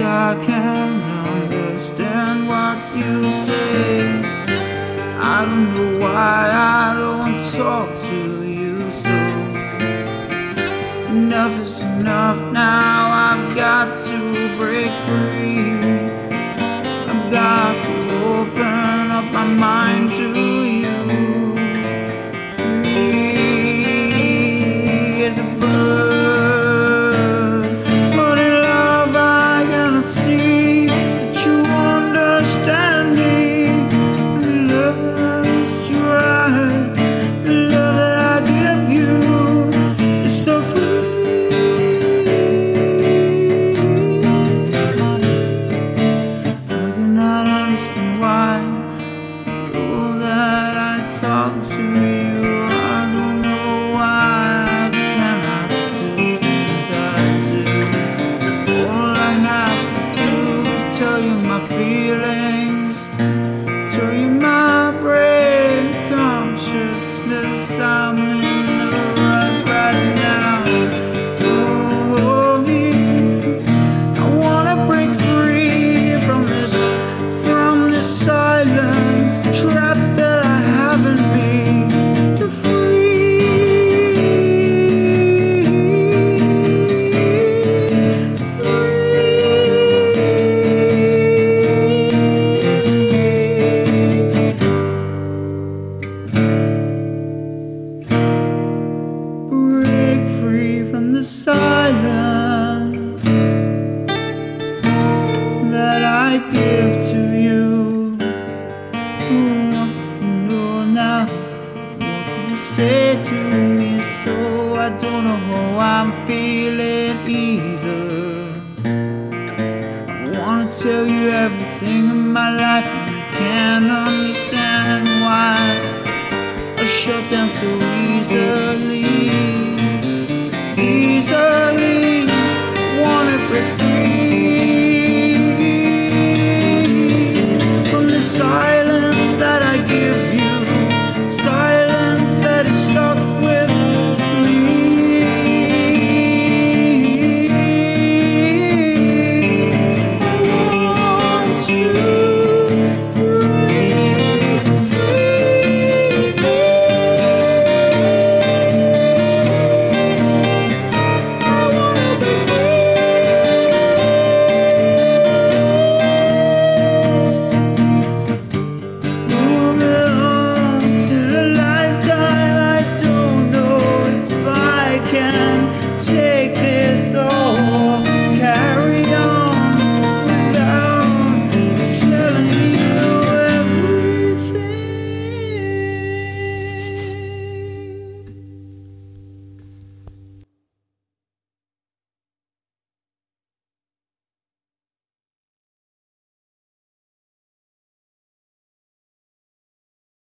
I can't understand what you say. I don't know why I don't talk to you so. Enough is enough now, I've got to break free. See feelings, you my brain consciousness. I'm from the silence that I give to you. Who wants to know now what you say to me? So I don't know how I'm feeling either. I wanna tell you everything in my life, and you can't understand sun.